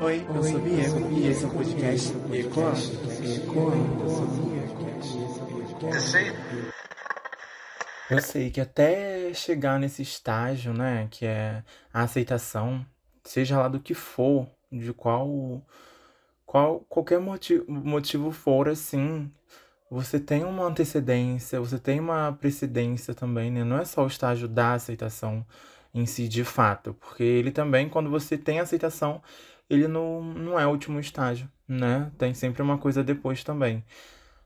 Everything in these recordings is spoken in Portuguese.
Oi, eu sou Diego e esse é o podcast Ecoa. Ecoa. Eu sei que até chegar nesse estágio, né, que é a aceitação, seja lá do que for, de qual, qual qualquer motivo, motivo for, assim, você tem uma antecedência, você tem uma precedência também, né? Não é só o estágio da aceitação em si, de fato, porque ele também, quando você tem aceitação, ele não, não é o último estágio, né? Tem sempre uma coisa depois também.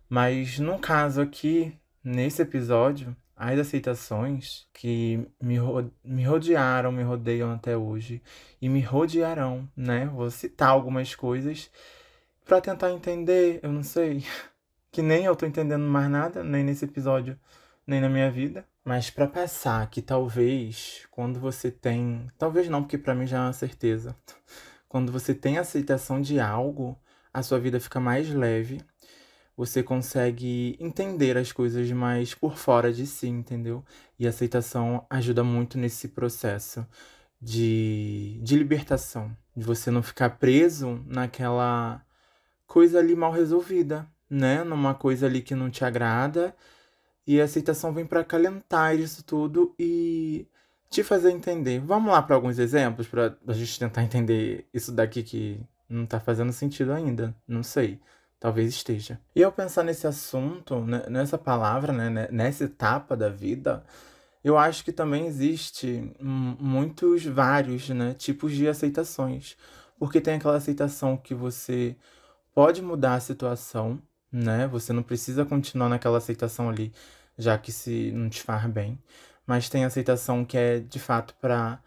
Mas no caso aqui, nesse episódio, as aceitações que me, ro me rodearam, me rodeiam até hoje e me rodearão, né? Vou citar algumas coisas para tentar entender, eu não sei, que nem eu tô entendendo mais nada, nem nesse episódio, nem na minha vida. Mas para passar que talvez quando você tem, talvez não, porque para mim já é uma certeza. Quando você tem aceitação de algo, a sua vida fica mais leve. Você consegue entender as coisas mais por fora de si, entendeu? E a aceitação ajuda muito nesse processo de, de libertação. De você não ficar preso naquela coisa ali mal resolvida, né? Numa coisa ali que não te agrada. E a aceitação vem para acalentar isso tudo e te fazer entender. Vamos lá para alguns exemplos para a gente tentar entender isso daqui que não tá fazendo sentido ainda. Não sei. Talvez esteja. E ao pensar nesse assunto, né, nessa palavra, né, nessa etapa da vida, eu acho que também existe muitos, vários, né, tipos de aceitações. Porque tem aquela aceitação que você pode mudar a situação, né? Você não precisa continuar naquela aceitação ali, já que se não te faz bem mas tem aceitação que é de fato para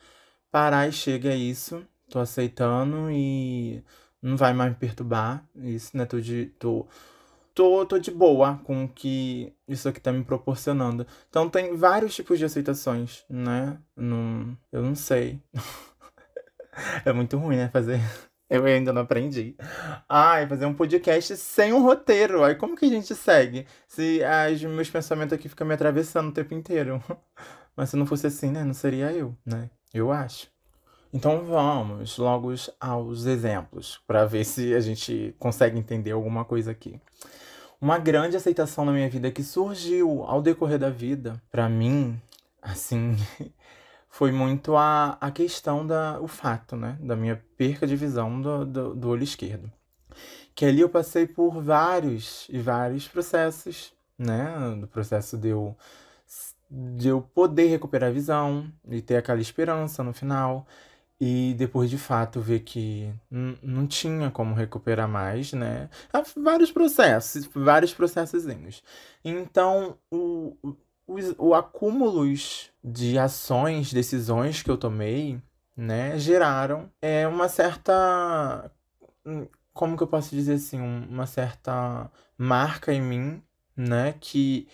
parar e chega a isso. Tô aceitando e não vai mais me perturbar. Isso, né? Tô de, tô, tô, tô de boa com o que isso aqui tá me proporcionando. Então tem vários tipos de aceitações, né? Não, eu não sei. é muito ruim, né? Fazer. Eu ainda não aprendi. Ai, fazer um podcast sem um roteiro. Aí como que a gente segue? Se os meus pensamentos aqui ficam me atravessando o tempo inteiro. Mas se não fosse assim, né? Não seria eu, né? Eu acho. Então vamos logo aos exemplos, para ver se a gente consegue entender alguma coisa aqui. Uma grande aceitação na minha vida que surgiu ao decorrer da vida, para mim, assim, foi muito a, a questão da o fato, né, da minha perca de visão do, do, do olho esquerdo. Que ali eu passei por vários e vários processos, né, do processo de eu de eu poder recuperar a visão e ter aquela esperança no final e depois de fato ver que não tinha como recuperar mais, né? Há vários processos, vários processozinhos. Então, o, o, o acúmulo de ações, decisões que eu tomei, né, geraram é, uma certa. Como que eu posso dizer assim? Uma certa marca em mim, né, que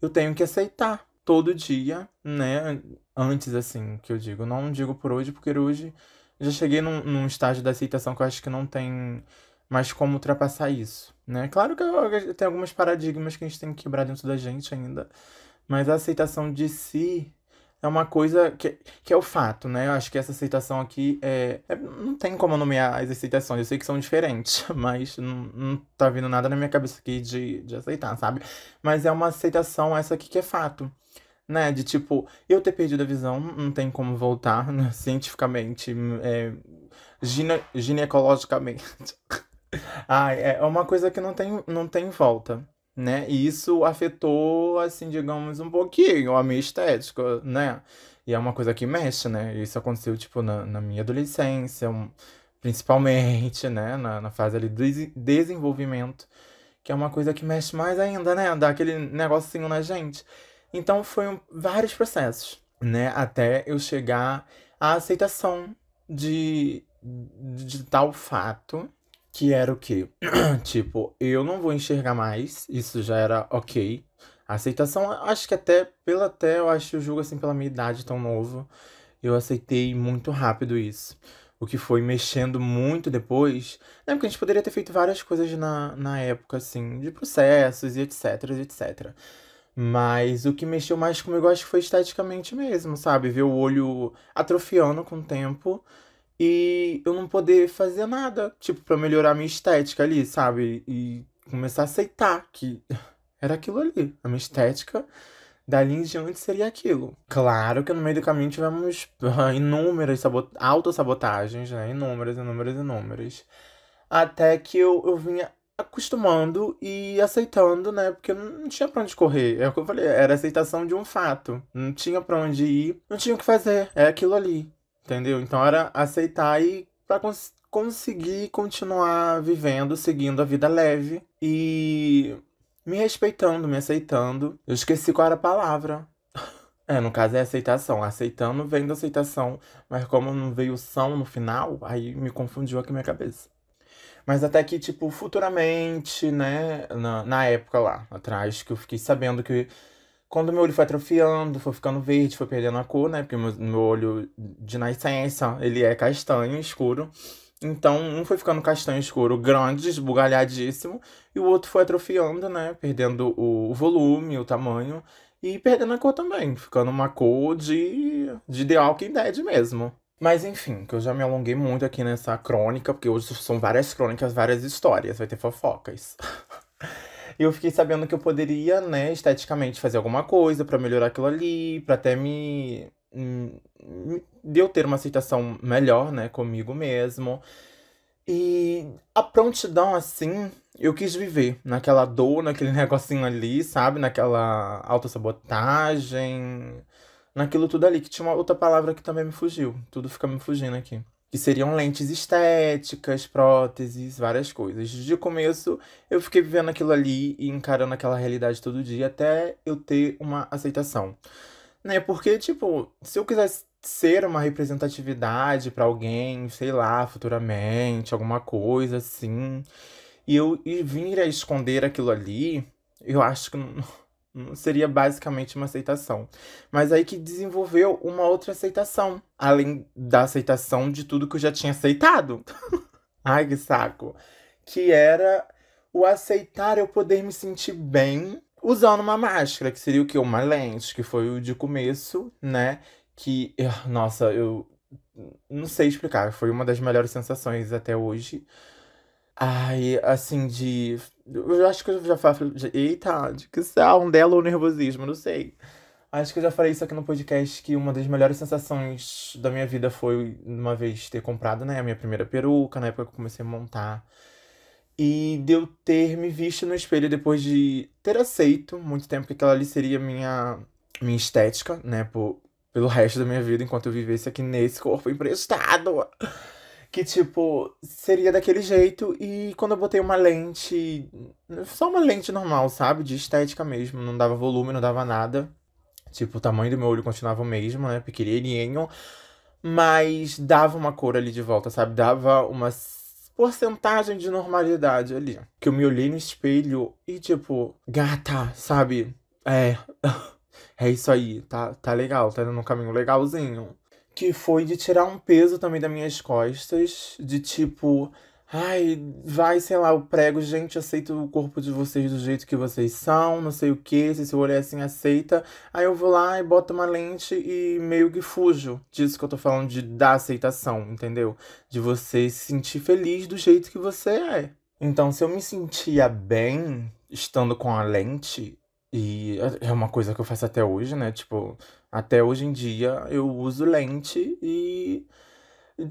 eu tenho que aceitar todo dia, né? Antes, assim, que eu digo. Não digo por hoje, porque hoje já cheguei num, num estágio da aceitação que eu acho que não tem mais como ultrapassar isso, né? Claro que tem alguns paradigmas que a gente tem que quebrar dentro da gente ainda, mas a aceitação de si é uma coisa que, que é o fato, né? Eu acho que essa aceitação aqui é, é Não tem como nomear as aceitações, eu sei que são diferentes, mas não, não tá vindo nada na minha cabeça aqui de, de aceitar, sabe? Mas é uma aceitação essa aqui que é fato. Né, de tipo, eu ter perdido a visão, não tem como voltar, né? cientificamente, é, gine, ginecologicamente. ah, é uma coisa que não tem, não tem volta né? E isso afetou, assim, digamos, um pouquinho a minha estética, né? E é uma coisa que mexe, né? Isso aconteceu, tipo, na, na minha adolescência, principalmente, né? Na, na fase ali do desenvolvimento, que é uma coisa que mexe mais ainda, né? Dá aquele negocinho na gente. Então, foi um, vários processos, né? Até eu chegar à aceitação de, de tal fato que era o quê? tipo, eu não vou enxergar mais, isso já era ok. A aceitação, acho que até, pela até, eu acho, eu julgo assim, pela minha idade tão novo, eu aceitei muito rápido isso. O que foi mexendo muito depois. Né? Porque a gente poderia ter feito várias coisas na, na época, assim, de processos e etc, etc. Mas o que mexeu mais comigo, acho que foi esteticamente mesmo, sabe? Ver o olho atrofiando com o tempo e eu não poder fazer nada, tipo, pra melhorar minha estética ali, sabe? E começar a aceitar que era aquilo ali. A minha estética dali em diante seria aquilo. Claro que no meio do caminho tivemos inúmeras sabot autossabotagens, né? Inúmeras, inúmeras, inúmeras. Até que eu, eu vinha acostumando e aceitando, né? Porque não tinha pra onde correr. É o que eu falei, era aceitação de um fato. Não tinha pra onde ir, não tinha o que fazer. É aquilo ali, entendeu? Então era aceitar e pra cons conseguir continuar vivendo, seguindo a vida leve e me respeitando, me aceitando. Eu esqueci qual era a palavra. É, no caso é aceitação. Aceitando vem da aceitação. Mas como não veio o som no final, aí me confundiu aqui minha cabeça. Mas até que, tipo, futuramente, né, na, na época lá, atrás, que eu fiquei sabendo que quando meu olho foi atrofiando, foi ficando verde, foi perdendo a cor, né? Porque meu, meu olho de nascença, ele é castanho, escuro. Então, um foi ficando castanho escuro, grande, esbugalhadíssimo, e o outro foi atrofiando, né? Perdendo o volume, o tamanho, e perdendo a cor também, ficando uma cor de, de The Walking Dead mesmo. Mas enfim, que eu já me alonguei muito aqui nessa crônica, porque hoje são várias crônicas, várias histórias, vai ter fofocas. Eu fiquei sabendo que eu poderia, né, esteticamente fazer alguma coisa para melhorar aquilo ali, para até me de eu ter uma aceitação melhor, né, comigo mesmo. E a prontidão, assim, eu quis viver naquela dor, naquele negocinho ali, sabe? Naquela autossabotagem, naquilo tudo ali, que tinha uma outra palavra que também me fugiu. Tudo fica me fugindo aqui. Que seriam lentes estéticas, próteses, várias coisas. De começo, eu fiquei vivendo aquilo ali e encarando aquela realidade todo dia até eu ter uma aceitação. Né? Porque, tipo, se eu quisesse ser uma representatividade para alguém, sei lá, futuramente, alguma coisa assim, e eu e vir a esconder aquilo ali, eu acho que não, seria basicamente uma aceitação. Mas aí que desenvolveu uma outra aceitação, além da aceitação de tudo que eu já tinha aceitado. Ai, que saco. Que era o aceitar eu poder me sentir bem usando uma máscara, que seria o que? Uma lente, que foi o de começo, né? Que, nossa, eu não sei explicar, foi uma das melhores sensações até hoje. Ai, assim, de. Eu acho que eu já falo. Eita, de que sal dela ou nervosismo, não sei. Acho que eu já falei isso aqui no podcast, que uma das melhores sensações da minha vida foi, uma vez, ter comprado, né, a minha primeira peruca, na época que eu comecei a montar. E de eu ter me visto no espelho depois de ter aceito muito tempo que aquela ali seria minha, minha estética, né? Por, pelo resto da minha vida, enquanto eu vivesse aqui nesse corpo emprestado. Que, tipo, seria daquele jeito. E quando eu botei uma lente. Só uma lente normal, sabe? De estética mesmo. Não dava volume, não dava nada. Tipo, o tamanho do meu olho continuava o mesmo, né? Pequenininho. Mas dava uma cor ali de volta, sabe? Dava uma porcentagem de normalidade ali. Que eu me olhei no espelho e, tipo, gata, sabe? É. É isso aí, tá, tá legal, tá indo num caminho legalzinho. Que foi de tirar um peso também das minhas costas, de tipo, Ai, vai, sei lá, o prego, gente, aceito o corpo de vocês do jeito que vocês são, não sei o que, se seu olho é assim, aceita. Aí eu vou lá e boto uma lente e meio que fujo disso que eu tô falando de da aceitação, entendeu? De você se sentir feliz do jeito que você é. Então, se eu me sentia bem estando com a lente, e é uma coisa que eu faço até hoje, né? Tipo, até hoje em dia eu uso lente e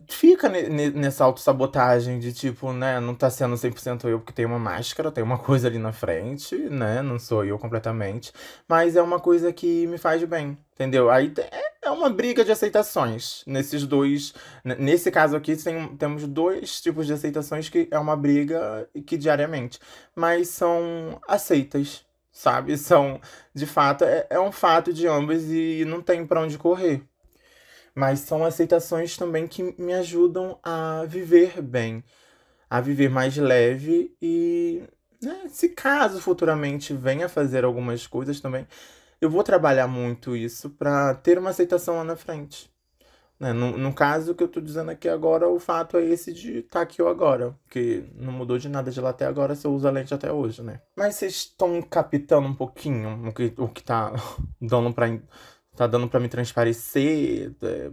fica nessa autossabotagem de tipo, né, não tá sendo 100% eu porque tem uma máscara, tem uma coisa ali na frente, né, não sou eu completamente, mas é uma coisa que me faz bem, entendeu? Aí é, é uma briga de aceitações. Nesses dois, nesse caso aqui tem, temos dois tipos de aceitações que é uma briga que diariamente, mas são aceitas, sabe? São, de fato, é, é um fato de ambas e não tem para onde correr mas são aceitações também que me ajudam a viver bem, a viver mais leve e, né, se caso futuramente venha fazer algumas coisas também, eu vou trabalhar muito isso para ter uma aceitação lá na frente. Né? No, no caso que eu tô dizendo aqui agora, o fato é esse de estar tá aqui agora. Porque não mudou de nada de lá até agora se eu uso a lente até hoje, né? Mas vocês estão captando um pouquinho o que, o que tá dando pra tá dando para me transparecer, é,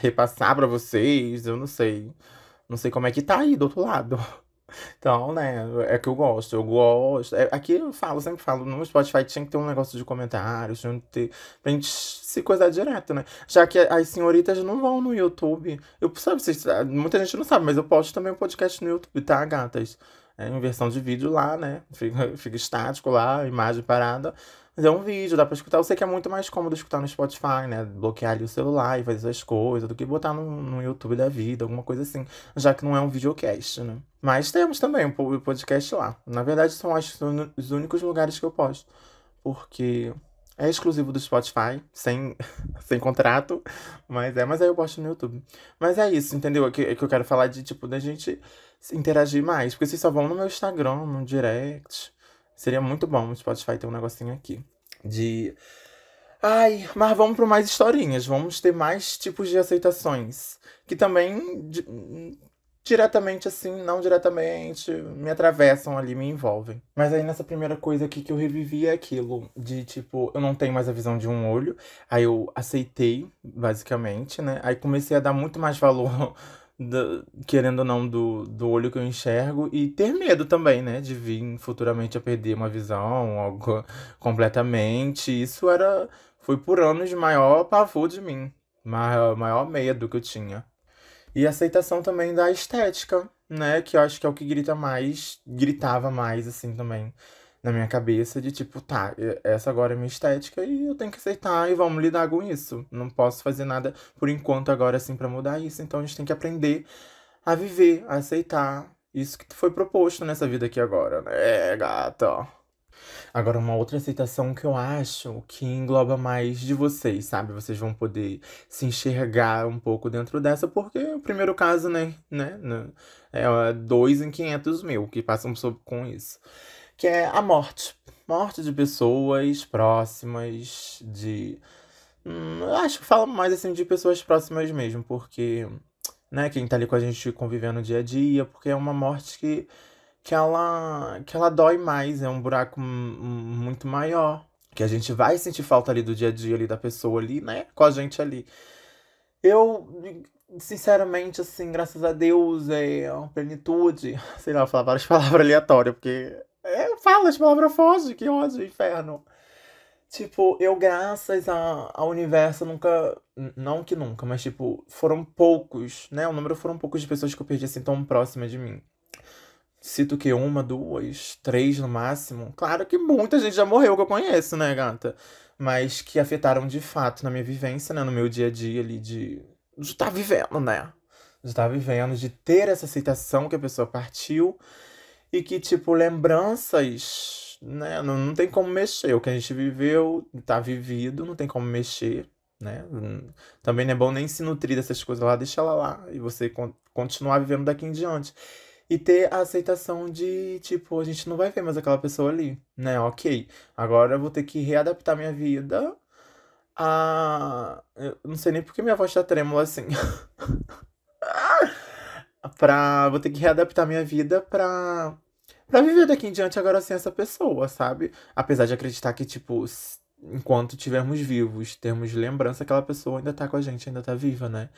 repassar para vocês, eu não sei. Não sei como é que tá aí do outro lado. Então, né, é que eu gosto, eu gosto. É, aqui eu falo, sempre falo, no Spotify tinha que ter um negócio de comentários, tinha que ter. Pra gente se coisar direto, né? Já que as senhoritas não vão no YouTube. Eu sabe, vocês, muita gente não sabe, mas eu posto também um podcast no YouTube, tá, gatas? É, em versão de vídeo lá, né? Fica, fica estático lá, imagem parada. É um vídeo, dá pra escutar. Eu sei que é muito mais cômodo escutar no Spotify, né? Bloquear ali o celular e fazer as coisas, do que botar no, no YouTube da vida, alguma coisa assim. Já que não é um videocast, né? Mas temos também um podcast lá. Na verdade, são acho, os únicos lugares que eu posto. Porque é exclusivo do Spotify, sem, sem contrato. Mas é, mas aí eu posto no YouTube. Mas é isso, entendeu? É que, é que eu quero falar de, tipo, da gente interagir mais. Porque vocês só vão no meu Instagram, no direct. Seria muito bom o Spotify ter um negocinho aqui. De. Ai, mas vamos para mais historinhas. Vamos ter mais tipos de aceitações. Que também, diretamente assim, não diretamente, me atravessam ali, me envolvem. Mas aí nessa primeira coisa aqui que eu revivi é aquilo de tipo, eu não tenho mais a visão de um olho. Aí eu aceitei, basicamente, né? Aí comecei a dar muito mais valor do, querendo ou não, do, do olho que eu enxergo e ter medo também, né? De vir futuramente a perder uma visão, algo completamente. Isso era. Foi por anos de maior pavor de mim. Maior, maior medo que eu tinha. E aceitação também da estética, né? Que eu acho que é o que grita mais, gritava mais, assim, também na minha cabeça de tipo, tá, essa agora é minha estética e eu tenho que aceitar e vamos lidar com isso. Não posso fazer nada por enquanto agora assim para mudar isso, então a gente tem que aprender a viver, a aceitar isso que foi proposto nessa vida aqui agora, né, é, gata? Agora, uma outra aceitação que eu acho que engloba mais de vocês, sabe? Vocês vão poder se enxergar um pouco dentro dessa, porque o primeiro caso, né? né, né é dois em 500 mil que passam com isso que é a morte. Morte de pessoas próximas, de. Hum, acho que fala mais assim de pessoas próximas mesmo, porque. Né, quem tá ali com a gente convivendo dia a dia, porque é uma morte que, que, ela, que ela dói mais, é um buraco muito maior. Que a gente vai sentir falta ali do dia a dia ali da pessoa ali, né? Com a gente ali. Eu, sinceramente, assim, graças a Deus, é uma plenitude. Sei lá, vou falar várias palavras aleatórias, porque é, fala as palavras foge, que ódio, inferno. Tipo, eu, graças a, ao universo, nunca. Não que nunca, mas, tipo, foram poucos, né? O número foram poucos de pessoas que eu perdi assim tão próximas de mim. Cito que uma, duas, três no máximo. Claro que muita gente já morreu que eu conheço, né, gata? Mas que afetaram de fato na minha vivência, né? No meu dia a dia ali de. de estar tá vivendo, né? De estar tá vivendo, de ter essa aceitação que a pessoa partiu e que, tipo, lembranças, né? Não, não tem como mexer. O que a gente viveu, tá vivido, não tem como mexer, né? Também não é bom nem se nutrir dessas coisas lá, deixa ela lá e você continuar vivendo daqui em diante. E ter a aceitação de, tipo, a gente não vai ver mais aquela pessoa ali, né? Ok, agora eu vou ter que readaptar minha vida a. Eu não sei nem porque minha voz tá trêmula assim. pra. Vou ter que readaptar minha vida pra pra viver daqui em diante agora sem essa pessoa, sabe? Apesar de acreditar que, tipo, enquanto tivermos vivos, termos lembrança, aquela pessoa ainda tá com a gente, ainda tá viva, né?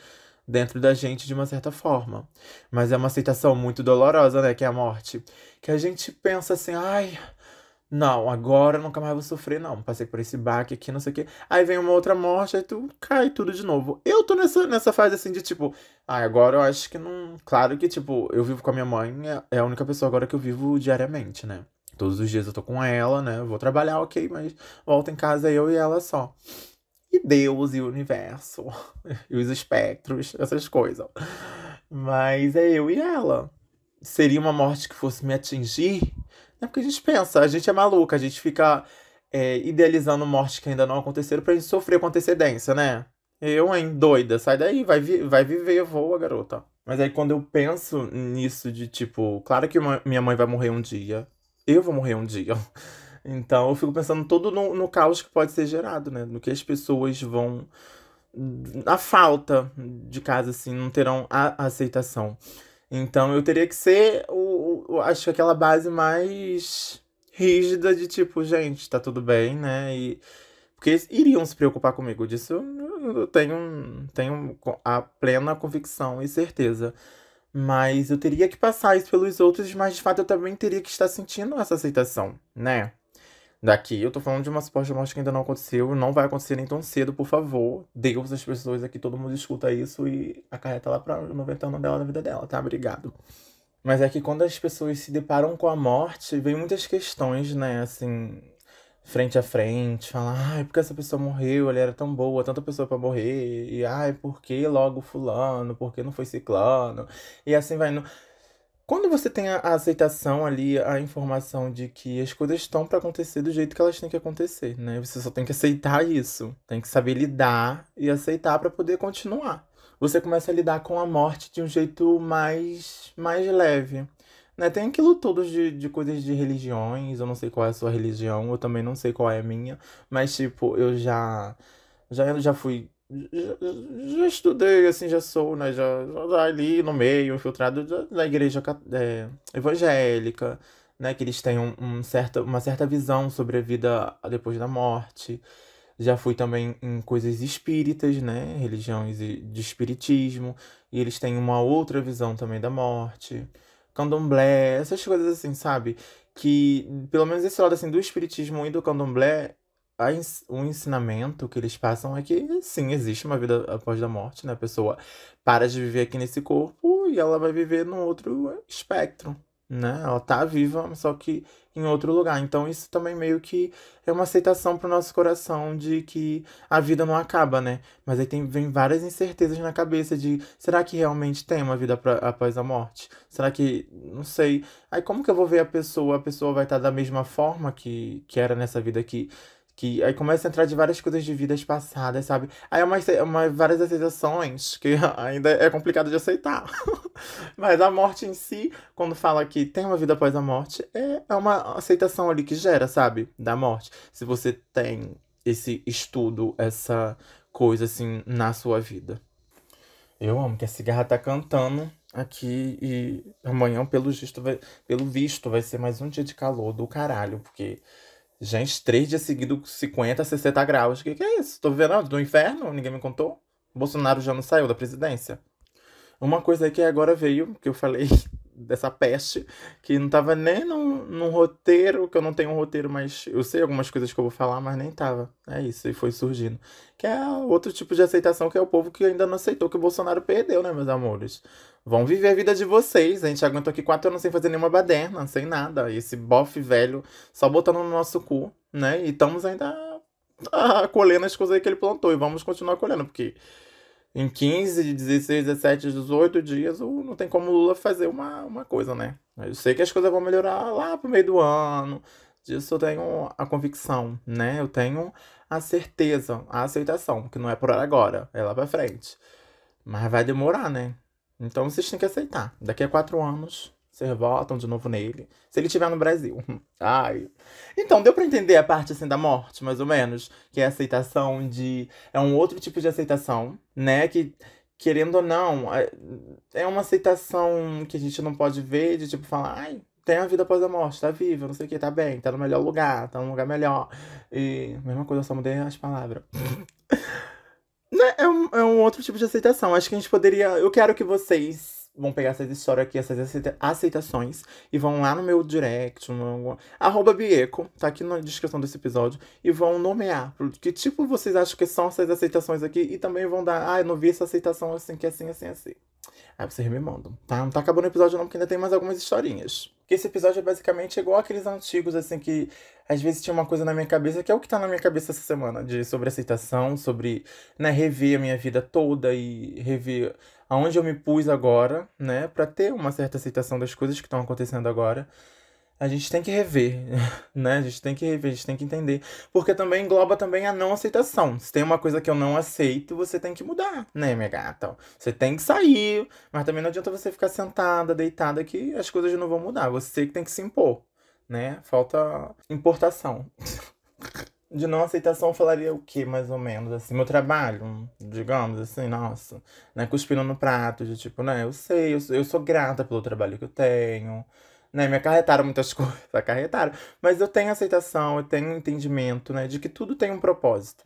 Dentro da gente de uma certa forma. Mas é uma aceitação muito dolorosa, né? Que é a morte. Que a gente pensa assim, ai. Não, agora eu nunca mais vou sofrer, não. Passei por esse baque aqui, não sei o quê. Aí vem uma outra morte, aí tu cai tudo de novo. Eu tô nessa, nessa fase assim de tipo, ah, agora eu acho que não. Claro que, tipo, eu vivo com a minha mãe, é, é a única pessoa agora que eu vivo diariamente, né? Todos os dias eu tô com ela, né? Eu vou trabalhar, ok, mas volto em casa eu e ela só. E Deus e o universo, e os espectros, essas coisas. Mas é eu e ela. Seria uma morte que fosse me atingir? É porque a gente pensa, a gente é maluca, a gente fica é, idealizando mortes que ainda não aconteceram pra gente sofrer com antecedência, né? Eu, hein, doida, sai daí, vai, vi vai viver, voa, garota. Mas aí quando eu penso nisso de tipo, claro que minha mãe vai morrer um dia, eu vou morrer um dia. Então eu fico pensando todo no, no caos que pode ser gerado, né? No que as pessoas vão. A falta de casa, assim, não terão a aceitação. Então eu teria que ser o, o, acho que aquela base mais rígida de tipo, gente, tá tudo bem, né? E Porque iriam se preocupar comigo. Disso eu tenho, tenho a plena convicção e certeza. Mas eu teria que passar isso pelos outros, mas de fato eu também teria que estar sentindo essa aceitação, né? Daqui, eu tô falando de uma suposta morte que ainda não aconteceu, não vai acontecer nem tão cedo, por favor. Deus, as pessoas aqui, todo mundo escuta isso e acarreta lá pra 90 anos dela na vida dela, tá? Obrigado. Mas é que quando as pessoas se deparam com a morte, vem muitas questões, né, assim, frente a frente, falar, ai, porque essa pessoa morreu, ela era tão boa, tanta pessoa para morrer, e ai, por que logo fulano, por que não foi ciclano, e assim vai. No... Quando você tem a, aceitação ali, a informação de que as coisas estão para acontecer do jeito que elas têm que acontecer, né? Você só tem que aceitar isso, tem que saber lidar e aceitar para poder continuar. Você começa a lidar com a morte de um jeito mais, mais leve. Né, tem aquilo tudo de, de coisas de religiões, eu não sei qual é a sua religião, eu também não sei qual é a minha, mas tipo, eu já já, já fui já, já estudei, assim, já sou, né, já, já ali no meio, infiltrado da igreja é, evangélica, né, que eles têm um, um certo, uma certa visão sobre a vida depois da morte. Já fui também em coisas espíritas, né, religiões de espiritismo, e eles têm uma outra visão também da morte candomblé, essas coisas assim, sabe? Que, pelo menos esse lado assim do espiritismo e do candomblé, a, o ensinamento que eles passam é que sim, existe uma vida após a morte, né? A pessoa para de viver aqui nesse corpo e ela vai viver num outro espectro né? Ela tá viva, só que em outro lugar. Então isso também meio que é uma aceitação pro nosso coração de que a vida não acaba, né? Mas aí tem, vem várias incertezas na cabeça de será que realmente tem uma vida pra, após a morte? Será que. Não sei. Aí como que eu vou ver a pessoa? A pessoa vai estar tá da mesma forma que, que era nessa vida aqui? Que aí começa a entrar de várias coisas de vidas passadas, sabe? Aí é uma, uma, várias aceitações que ainda é complicado de aceitar. Mas a morte em si, quando fala que tem uma vida após a morte, é, é uma aceitação ali que gera, sabe? Da morte. Se você tem esse estudo, essa coisa assim na sua vida. Eu amo que a cigarra tá cantando aqui e amanhã, pelo visto, vai, pelo visto, vai ser mais um dia de calor do caralho, porque Gente, três dias seguidos, 50, 60 graus. O que, que é isso? Tô vivendo do inferno? Ninguém me contou? Bolsonaro já não saiu da presidência? Uma coisa que agora veio, que eu falei dessa peste, que não tava nem num, num roteiro, que eu não tenho um roteiro, mas eu sei algumas coisas que eu vou falar, mas nem tava. É isso, e foi surgindo. Que é outro tipo de aceitação, que é o povo que ainda não aceitou que o Bolsonaro perdeu, né, meus amores? Vão viver a vida de vocês. A gente aguentou aqui quatro anos sem fazer nenhuma baderna, sem nada. E esse bofe velho só botando no nosso cu, né? E estamos ainda colhendo as coisas que ele plantou. E vamos continuar colhendo, porque em 15, 16, 17, 18 dias, não tem como o Lula fazer uma, uma coisa, né? Eu sei que as coisas vão melhorar lá pro meio do ano. Disso eu tenho a convicção, né? Eu tenho a certeza, a aceitação, que não é por agora, é lá pra frente. Mas vai demorar, né? Então vocês têm que aceitar. Daqui a quatro anos, vocês votam de novo nele. Se ele estiver no Brasil. Ai. Então, deu para entender a parte assim da morte, mais ou menos? Que é a aceitação de. É um outro tipo de aceitação, né? Que, querendo ou não, é, é uma aceitação que a gente não pode ver, de tipo falar, ai, tem a vida após a morte, tá viva, não sei o que, tá bem, tá no melhor lugar, tá num lugar melhor. E. Mesma coisa, eu só mudei as palavras. Né, é um, é um outro tipo de aceitação. Acho que a gente poderia. Eu quero que vocês vão pegar essas histórias aqui, essas aceitações, e vão lá no meu direct, no arroba Bieco, tá aqui na descrição desse episódio, e vão nomear que tipo vocês acham que são essas aceitações aqui, e também vão dar, ah, eu não vi essa aceitação assim, que é assim, assim, assim. Aí vocês me mandam, tá? Não tá acabando o episódio não, porque ainda tem mais algumas historinhas. Porque esse episódio é basicamente igual aqueles antigos, assim, que às vezes tinha uma coisa na minha cabeça, que é o que tá na minha cabeça essa semana, de sobre aceitação, sobre, né, rever a minha vida toda e rever aonde eu me pus agora, né, para ter uma certa aceitação das coisas que estão acontecendo agora. A gente tem que rever, né? A gente tem que rever, a gente tem que entender. Porque também engloba também a não aceitação. Se tem uma coisa que eu não aceito, você tem que mudar, né, minha gata? Você tem que sair, mas também não adianta você ficar sentada, deitada, que as coisas não vão mudar. Você que tem que se impor, né? Falta importação. De não aceitação, falaria o que, mais ou menos? Assim, meu trabalho, digamos assim, nossa, né? Cuspindo no prato, de tipo, né? Eu sei, eu sou, eu sou grata pelo trabalho que eu tenho, né? Me acarretaram muitas coisas, acarretaram. Mas eu tenho aceitação, eu tenho entendimento, né? De que tudo tem um propósito.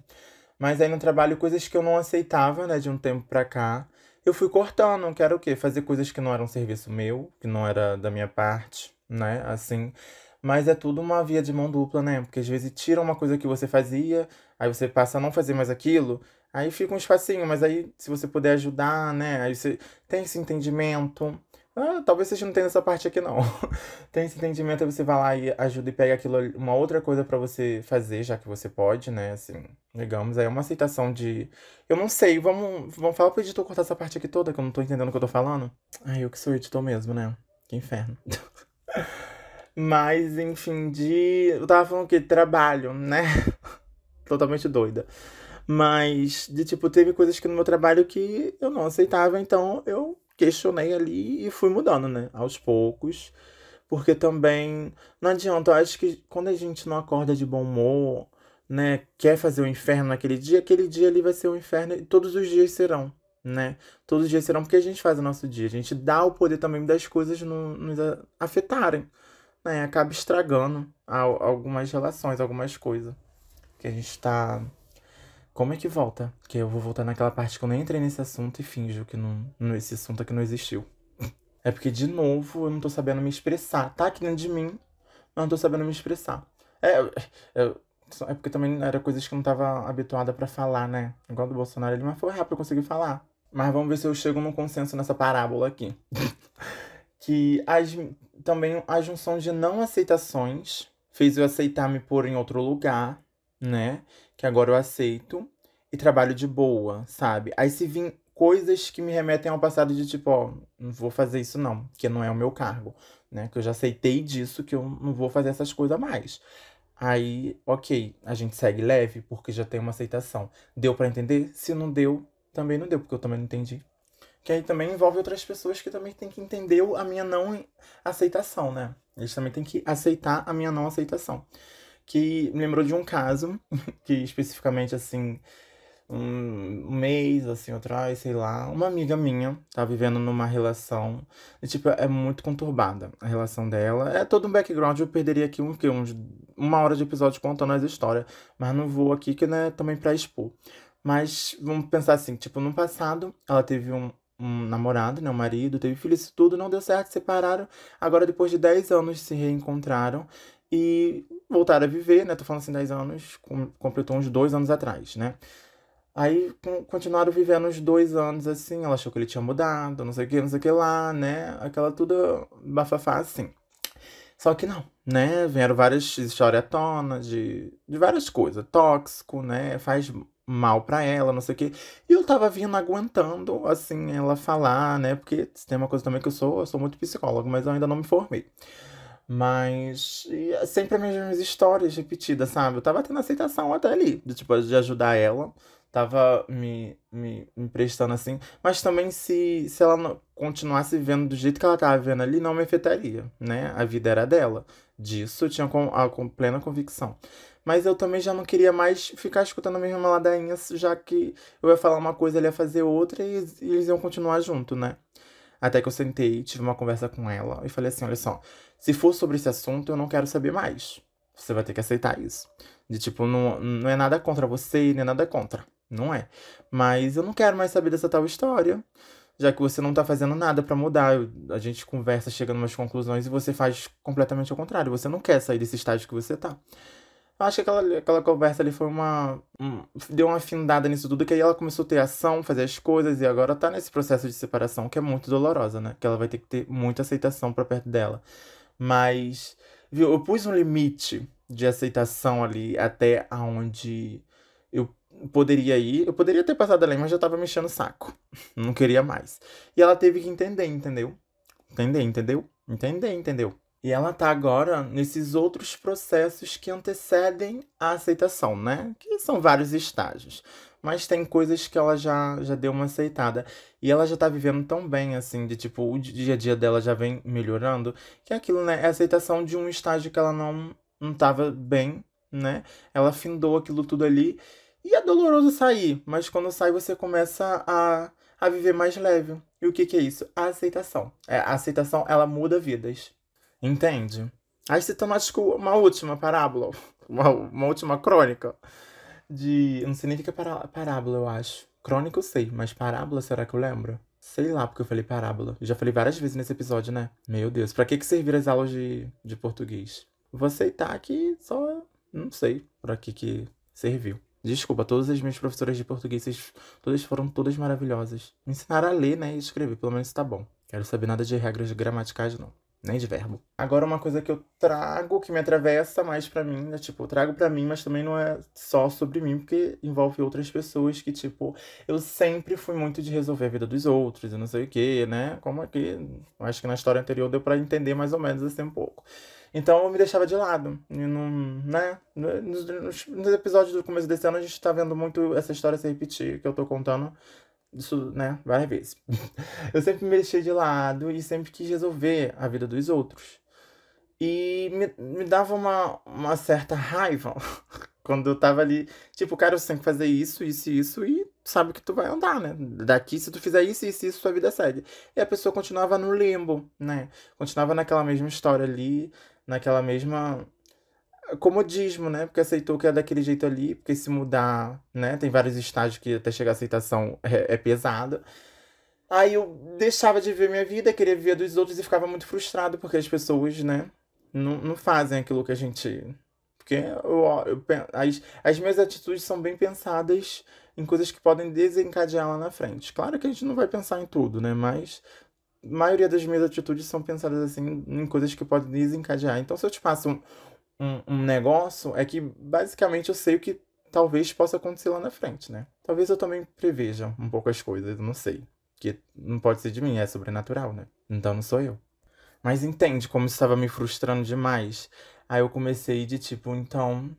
Mas aí no trabalho, coisas que eu não aceitava, né? De um tempo pra cá, eu fui cortando. Que era o quê? Fazer coisas que não eram serviço meu, que não era da minha parte, né? Assim. Mas é tudo uma via de mão dupla, né? Porque às vezes tira uma coisa que você fazia, aí você passa a não fazer mais aquilo, aí fica um espacinho, mas aí se você puder ajudar, né? Aí você tem esse entendimento. Ah, talvez você não tenha essa parte aqui, não. tem esse entendimento, aí você vai lá e ajuda e pega aquilo, uma outra coisa para você fazer, já que você pode, né? Assim, digamos, aí é uma aceitação de. Eu não sei, vamos, vamos falar pro editor cortar essa parte aqui toda, que eu não tô entendendo o que eu tô falando. Ai, eu que sou editor mesmo, né? Que inferno. Mas, enfim, de. Eu tava falando que trabalho, né? Totalmente doida. Mas, de tipo, teve coisas que no meu trabalho que eu não aceitava, então eu questionei ali e fui mudando, né? Aos poucos. Porque também não adianta, eu acho que quando a gente não acorda de bom humor, né, quer fazer o inferno naquele dia, aquele dia ali vai ser o inferno e todos os dias serão, né? Todos os dias serão porque a gente faz o nosso dia. A gente dá o poder também das coisas nos afetarem né, acaba estragando algumas relações, algumas coisas. Que a gente tá. Como é que volta? Que eu vou voltar naquela parte que eu nem entrei nesse assunto e finjo que não, esse assunto aqui não existiu. É porque, de novo, eu não tô sabendo me expressar. Tá aqui dentro de mim, mas não tô sabendo me expressar. É, é, é porque também era coisas que eu não tava habituada para falar, né? Igual do Bolsonaro, ele, mas foi rápido eu conseguir falar. Mas vamos ver se eu chego num consenso nessa parábola aqui. que as, também a junção de não aceitações fez eu aceitar me pôr em outro lugar, né? Que agora eu aceito e trabalho de boa, sabe? Aí se vir coisas que me remetem ao passado de tipo, ó, não vou fazer isso não, que não é o meu cargo, né? Que eu já aceitei disso, que eu não vou fazer essas coisas mais. Aí, ok, a gente segue leve, porque já tem uma aceitação. Deu para entender? Se não deu, também não deu, porque eu também não entendi que aí também envolve outras pessoas que também têm que entender a minha não aceitação, né? Eles também têm que aceitar a minha não aceitação. Que me lembrou de um caso, que especificamente, assim, um mês, assim, atrás, sei lá, uma amiga minha tá vivendo numa relação, e, tipo, é muito conturbada a relação dela. É todo um background, eu perderia aqui um, uns, uma hora de episódio contando as histórias, mas não vou aqui, que não é também pra expor. Mas vamos pensar assim, tipo, no passado ela teve um, um namorado, né, um marido, teve filhos, tudo não deu certo, separaram. Agora, depois de 10 anos, se reencontraram e voltaram a viver, né? Tô falando assim, 10 anos, completou uns dois anos atrás, né? Aí continuaram vivendo uns dois anos assim, ela achou que ele tinha mudado, não sei o que, não sei o que lá, né? Aquela tudo bafafá assim. Só que não, né? Vieram várias histórias à tona de, de várias coisas. Tóxico, né? Faz mal para ela, não sei o quê. E eu tava vindo aguentando, assim, ela falar, né? Porque tem uma coisa também que eu sou, eu sou muito psicólogo, mas eu ainda não me formei. Mas é sempre as mesmas histórias repetidas, sabe? Eu tava tendo aceitação até ali, de, tipo, de ajudar ela. Tava me, me, me prestando assim. Mas também se, se ela continuasse vivendo do jeito que ela tava vivendo ali, não me afetaria, né? A vida era dela. Disso eu tinha com, a, com plena convicção. Mas eu também já não queria mais ficar escutando a mesma ladainha, já que eu ia falar uma coisa, ele ia fazer outra e eles iam continuar junto, né? Até que eu sentei, tive uma conversa com ela e falei assim: olha só, se for sobre esse assunto, eu não quero saber mais. Você vai ter que aceitar isso. De tipo, não, não é nada contra você, nem nada contra. Não é. Mas eu não quero mais saber dessa tal história. Já que você não tá fazendo nada para mudar. A gente conversa, chega em umas conclusões e você faz completamente ao contrário. Você não quer sair desse estágio que você tá. Eu acho que aquela, aquela conversa ali foi uma. Um, deu uma afinidade nisso tudo, que aí ela começou a ter ação, fazer as coisas, e agora tá nesse processo de separação, que é muito dolorosa, né? Que ela vai ter que ter muita aceitação pra perto dela. Mas, viu, eu pus um limite de aceitação ali até aonde eu poderia ir. Eu poderia ter passado além, mas já tava mexendo o saco. Não queria mais. E ela teve que entender, entendeu? Entender, entendeu? Entender, entendeu? E ela tá agora nesses outros processos que antecedem a aceitação, né? Que são vários estágios. Mas tem coisas que ela já, já deu uma aceitada. E ela já tá vivendo tão bem, assim, de tipo, o dia a dia dela já vem melhorando. Que é aquilo, né? É a aceitação de um estágio que ela não, não tava bem, né? Ela findou aquilo tudo ali. E é doloroso sair, mas quando sai você começa a, a viver mais leve. E o que, que é isso? A aceitação. É, a aceitação, ela muda vidas. Entende? Aí citando, acho que uma última parábola, uma, uma última crônica de. Não sei nem o que é pará parábola, eu acho. Crônica eu sei, mas parábola, será que eu lembro? Sei lá, porque eu falei parábola. Já falei várias vezes nesse episódio, né? Meu Deus, pra que, que servir as aulas de, de português? Vou aceitar que só. Não sei pra que, que serviu. Desculpa, todas as minhas professoras de português, todas foram todas maravilhosas. Me ensinaram a ler, né, e escrever, pelo menos tá bom. Quero saber nada de regras gramaticais, não. Nem de verbo. Agora, uma coisa que eu trago, que me atravessa mais para mim, né? Tipo, eu trago para mim, mas também não é só sobre mim, porque envolve outras pessoas que, tipo, eu sempre fui muito de resolver a vida dos outros, e não sei o quê, né? Como aqui, eu acho que na história anterior deu para entender mais ou menos assim um pouco. Então eu me deixava de lado. E não, né? Nos, nos, episódios do começo desse ano a gente tá vendo muito essa história se repetir, que eu tô contando isso, né, várias vezes. eu sempre me deixei de lado e sempre quis resolver a vida dos outros. E me, me dava uma, uma certa raiva quando eu tava ali, tipo, cara, você tem que fazer isso, isso e isso, e sabe que tu vai andar, né? Daqui, se tu fizer isso, isso, isso, sua vida segue. E a pessoa continuava no limbo, né? Continuava naquela mesma história ali, naquela mesma comodismo, né? Porque aceitou que é daquele jeito ali, porque se mudar, né? Tem vários estágios que até chegar a aceitação é, é pesado. Aí eu deixava de ver minha vida, queria viver dos outros e ficava muito frustrado porque as pessoas, né? Não, não fazem aquilo que a gente. Porque eu, eu, as, as minhas atitudes são bem pensadas em coisas que podem desencadear lá na frente. Claro que a gente não vai pensar em tudo, né? Mas a maioria das minhas atitudes são pensadas assim em coisas que podem desencadear. Então, se eu te passo um, um, um negócio, é que basicamente eu sei o que talvez possa acontecer lá na frente, né? Talvez eu também preveja um pouco as coisas, não sei. Que não pode ser de mim, é sobrenatural, né? Então não sou eu. Mas entende como isso estava me frustrando demais. Aí eu comecei de tipo, então,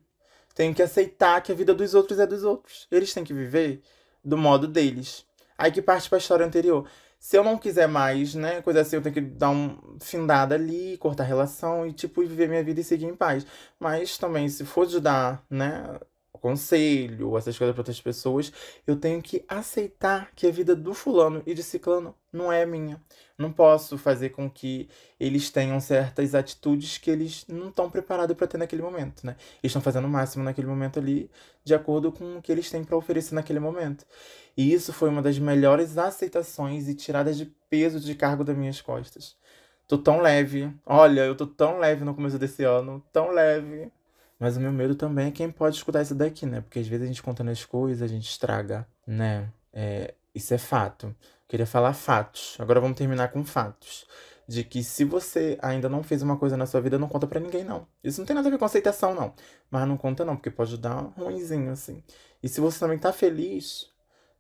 tenho que aceitar que a vida dos outros é dos outros. Eles têm que viver do modo deles. Aí que parte para a história anterior se eu não quiser mais, né, coisa assim, eu tenho que dar um findada ali, cortar relação e, tipo, viver minha vida e seguir em paz. Mas também, se for de dar, né, conselho, essas coisas para outras pessoas, eu tenho que aceitar que a vida do fulano e de ciclano não é minha. Não posso fazer com que eles tenham certas atitudes que eles não estão preparados para ter naquele momento, né? Eles estão fazendo o máximo naquele momento ali, de acordo com o que eles têm para oferecer naquele momento. E isso foi uma das melhores aceitações e tiradas de peso de cargo das minhas costas. Tô tão leve. Olha, eu tô tão leve no começo desse ano, tão leve. Mas o meu medo também é quem pode escutar isso daqui, né? Porque às vezes a gente contando as coisas, a gente estraga, né? É, isso é fato. Queria falar fatos. Agora vamos terminar com fatos. De que se você ainda não fez uma coisa na sua vida, não conta para ninguém, não. Isso não tem nada a ver com aceitação, não. Mas não conta, não, porque pode dar ruimzinho, assim. E se você também tá feliz,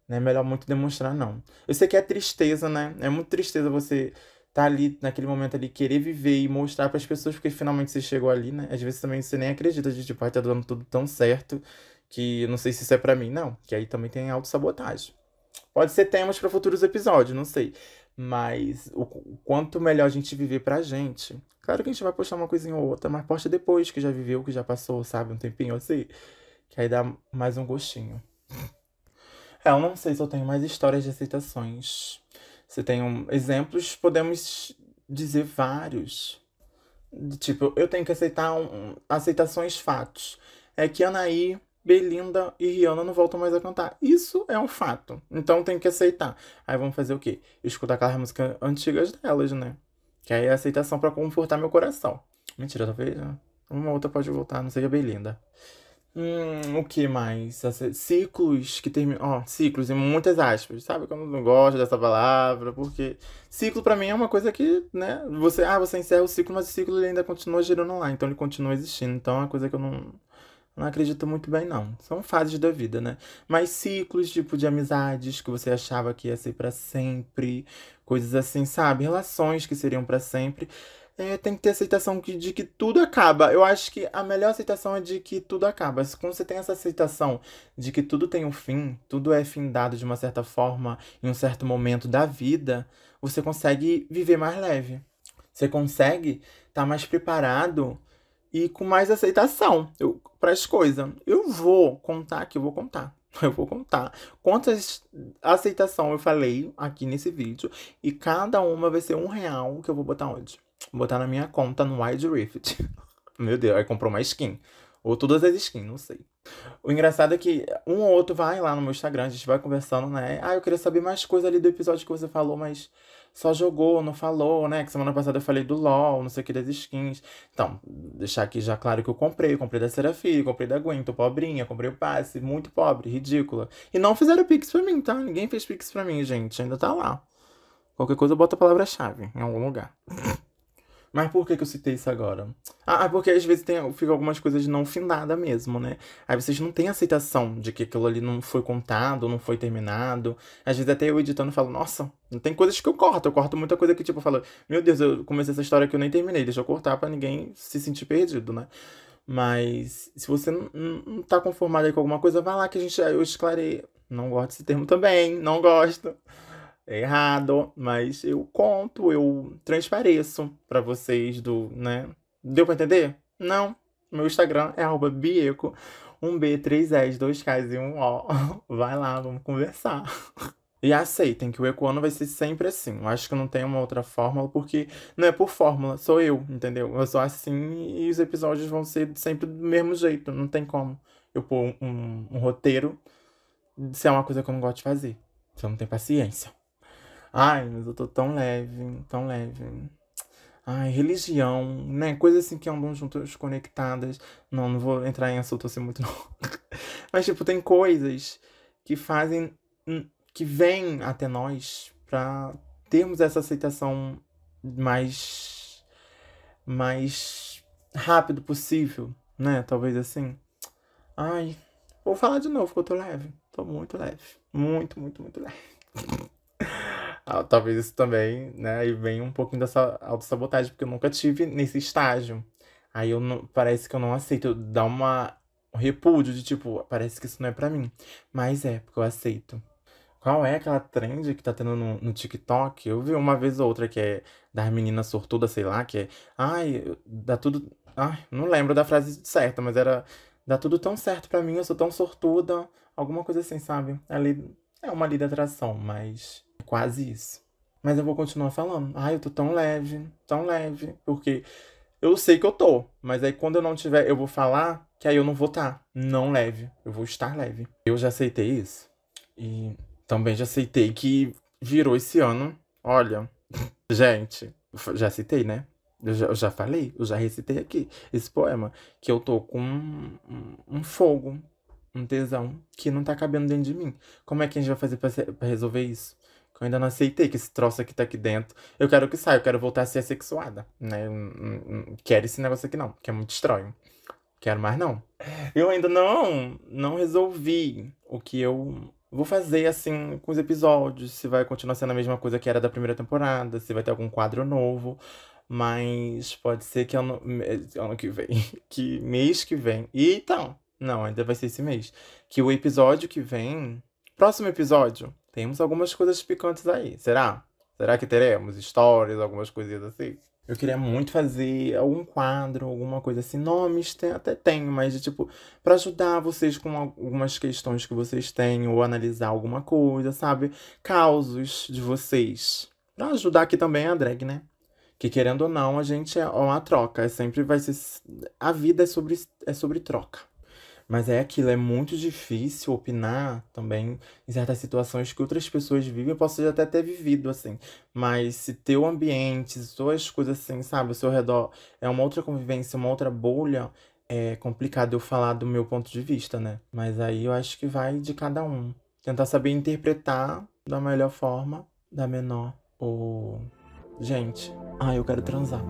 né? É melhor muito demonstrar, não. Eu sei que é tristeza, né? É muito tristeza você tá ali naquele momento ali, querer viver e mostrar para as pessoas porque finalmente você chegou ali, né? Às vezes também você nem acredita de tipo, ai, tá dando tudo tão certo que não sei se isso é para mim, não. Que aí também tem autossabotagem. Pode ser temas para futuros episódios, não sei. Mas o, o, quanto melhor a gente viver pra gente. Claro que a gente vai postar uma coisinha ou outra, mas posta depois que já viveu, que já passou, sabe? Um tempinho assim. Que aí dá mais um gostinho. É, eu não sei se eu tenho mais histórias de aceitações. Você tem um, exemplos, podemos dizer vários. Tipo, eu tenho que aceitar um, aceitações fatos. É que Anaí, Belinda e Rihanna não voltam mais a cantar. Isso é um fato. Então tem que aceitar. Aí vamos fazer o quê? Escutar aquelas músicas antigas delas, né? Que aí é aceitação para confortar meu coração. Mentira, talvez. Né? Uma outra pode voltar, não seja Belinda. Hum, o que mais? Ciclos que terminam. Ó, ciclos em muitas aspas. Sabe que eu não gosto dessa palavra, porque ciclo para mim é uma coisa que, né? Você, ah, você encerra o ciclo, mas o ciclo ele ainda continua girando lá, então ele continua existindo. Então é uma coisa que eu não, não acredito muito bem, não. São fases da vida, né? Mas ciclos, tipo, de amizades que você achava que ia ser para sempre, coisas assim, sabe? Relações que seriam para sempre é, tem que ter aceitação de que tudo acaba. Eu acho que a melhor aceitação é de que tudo acaba. Quando você tem essa aceitação de que tudo tem um fim, tudo é findado de uma certa forma em um certo momento da vida, você consegue viver mais leve. Você consegue estar tá mais preparado e com mais aceitação para as coisas. Eu vou contar aqui, eu vou contar. Eu vou contar quantas aceitação eu falei aqui nesse vídeo e cada uma vai ser um real que eu vou botar onde. Botar na minha conta no Wild Rift. Meu Deus, aí comprou uma skin. Ou todas as skins, não sei. O engraçado é que um ou outro vai lá no meu Instagram, a gente vai conversando, né? Ah, eu queria saber mais coisa ali do episódio que você falou, mas só jogou, não falou, né? Que semana passada eu falei do LOL, não sei o que, das skins. Então, deixar aqui já claro que eu comprei. Eu comprei da Serafim, comprei da Gwen, tô pobrinha, comprei o passe, muito pobre, ridícula. E não fizeram pix pra mim, tá? Ninguém fez pix pra mim, gente. Ainda tá lá. Qualquer coisa, bota a palavra-chave em algum lugar. Mas por que, que eu citei isso agora? Ah, porque às vezes tem, fica algumas coisas não findadas mesmo, né? Aí vocês não têm aceitação de que aquilo ali não foi contado, não foi terminado. Às vezes até eu editando falo, nossa, não tem coisas que eu corto. Eu corto muita coisa que, tipo, eu falo, meu Deus, eu comecei essa história que eu nem terminei, deixa eu cortar pra ninguém se sentir perdido, né? Mas se você não, não tá conformado aí com alguma coisa, vai lá que a gente eu esclarei. Não gosto desse termo também, não gosto é errado, mas eu conto, eu transpareço para vocês do, né? Deu para entender? Não. Meu Instagram é bieco, um B, três S, dois Ks e um O. Vai lá, vamos conversar. E aceitem que o ecoano vai ser sempre assim. Eu acho que não tem uma outra fórmula, porque não é por fórmula, sou eu, entendeu? Eu sou assim e os episódios vão ser sempre do mesmo jeito. Não tem como eu pôr um, um, um roteiro se é uma coisa que eu não gosto de fazer. Se eu não tenho paciência. Ai, mas eu tô tão leve, tão leve. Ai, religião, né? Coisas assim que andam juntas conectadas. Não, não vou entrar em assunto assim muito, não. Mas, tipo, tem coisas que fazem. Hum, que vêm até nós pra termos essa aceitação mais. mais rápido possível, né? Talvez assim. Ai, vou falar de novo que eu tô leve. Tô muito leve. Muito, muito, muito leve. Ah, talvez isso também, né? Aí vem um pouquinho dessa autossabotagem, porque eu nunca tive nesse estágio. Aí eu não, parece que eu não aceito. Dá uma um repúdio de tipo, parece que isso não é para mim. Mas é, porque eu aceito. Qual é aquela trend que tá tendo no, no TikTok? Eu vi uma vez ou outra que é das meninas sortudas, sei lá, que é. Ai, dá tudo. Ai, não lembro da frase certa, mas era. Dá tudo tão certo para mim, eu sou tão sortuda. Alguma coisa assim, sabe? Ali é uma lida atração, mas quase isso. Mas eu vou continuar falando. Ai, eu tô tão leve, tão leve. Porque eu sei que eu tô. Mas aí quando eu não tiver, eu vou falar que aí eu não vou estar. Tá. Não leve. Eu vou estar leve. Eu já aceitei isso. E também já aceitei que virou esse ano. Olha, gente, já citei, né? Eu já, eu já falei, eu já recitei aqui esse poema. Que eu tô com um, um, fogo, um tesão que não tá cabendo dentro de mim. Como é que a gente vai fazer pra, pra resolver isso? Eu ainda não aceitei que esse troço aqui tá aqui dentro. Eu quero que saia, eu quero voltar a ser assexuada, né? Eu, não quero esse negócio aqui não, que é muito estranho. Quero mais não. Eu ainda não, não resolvi o que eu vou fazer assim com os episódios. Se vai continuar sendo a mesma coisa que era da primeira temporada, se vai ter algum quadro novo. Mas pode ser que ano, ano que vem, que mês que vem. E então, não, ainda vai ser esse mês. Que o episódio que vem, próximo episódio, temos algumas coisas picantes aí. Será? Será que teremos histórias, algumas coisinhas assim? Eu queria muito fazer algum quadro, alguma coisa assim. Nomes tem, até tenho, mas de tipo, para ajudar vocês com algumas questões que vocês têm, ou analisar alguma coisa, sabe? Causos de vocês. Pra ajudar aqui também a drag, né? Que querendo ou não, a gente é uma troca. É sempre vai ser. A vida é sobre, é sobre troca. Mas é aquilo, é muito difícil opinar também em certas situações que outras pessoas vivem. Eu posso até ter vivido, assim. Mas se teu ambiente, suas coisas assim, sabe, o seu redor é uma outra convivência, uma outra bolha, é complicado eu falar do meu ponto de vista, né? Mas aí eu acho que vai de cada um. Tentar saber interpretar da melhor forma, da menor. Ou. Gente, ah, eu quero transar.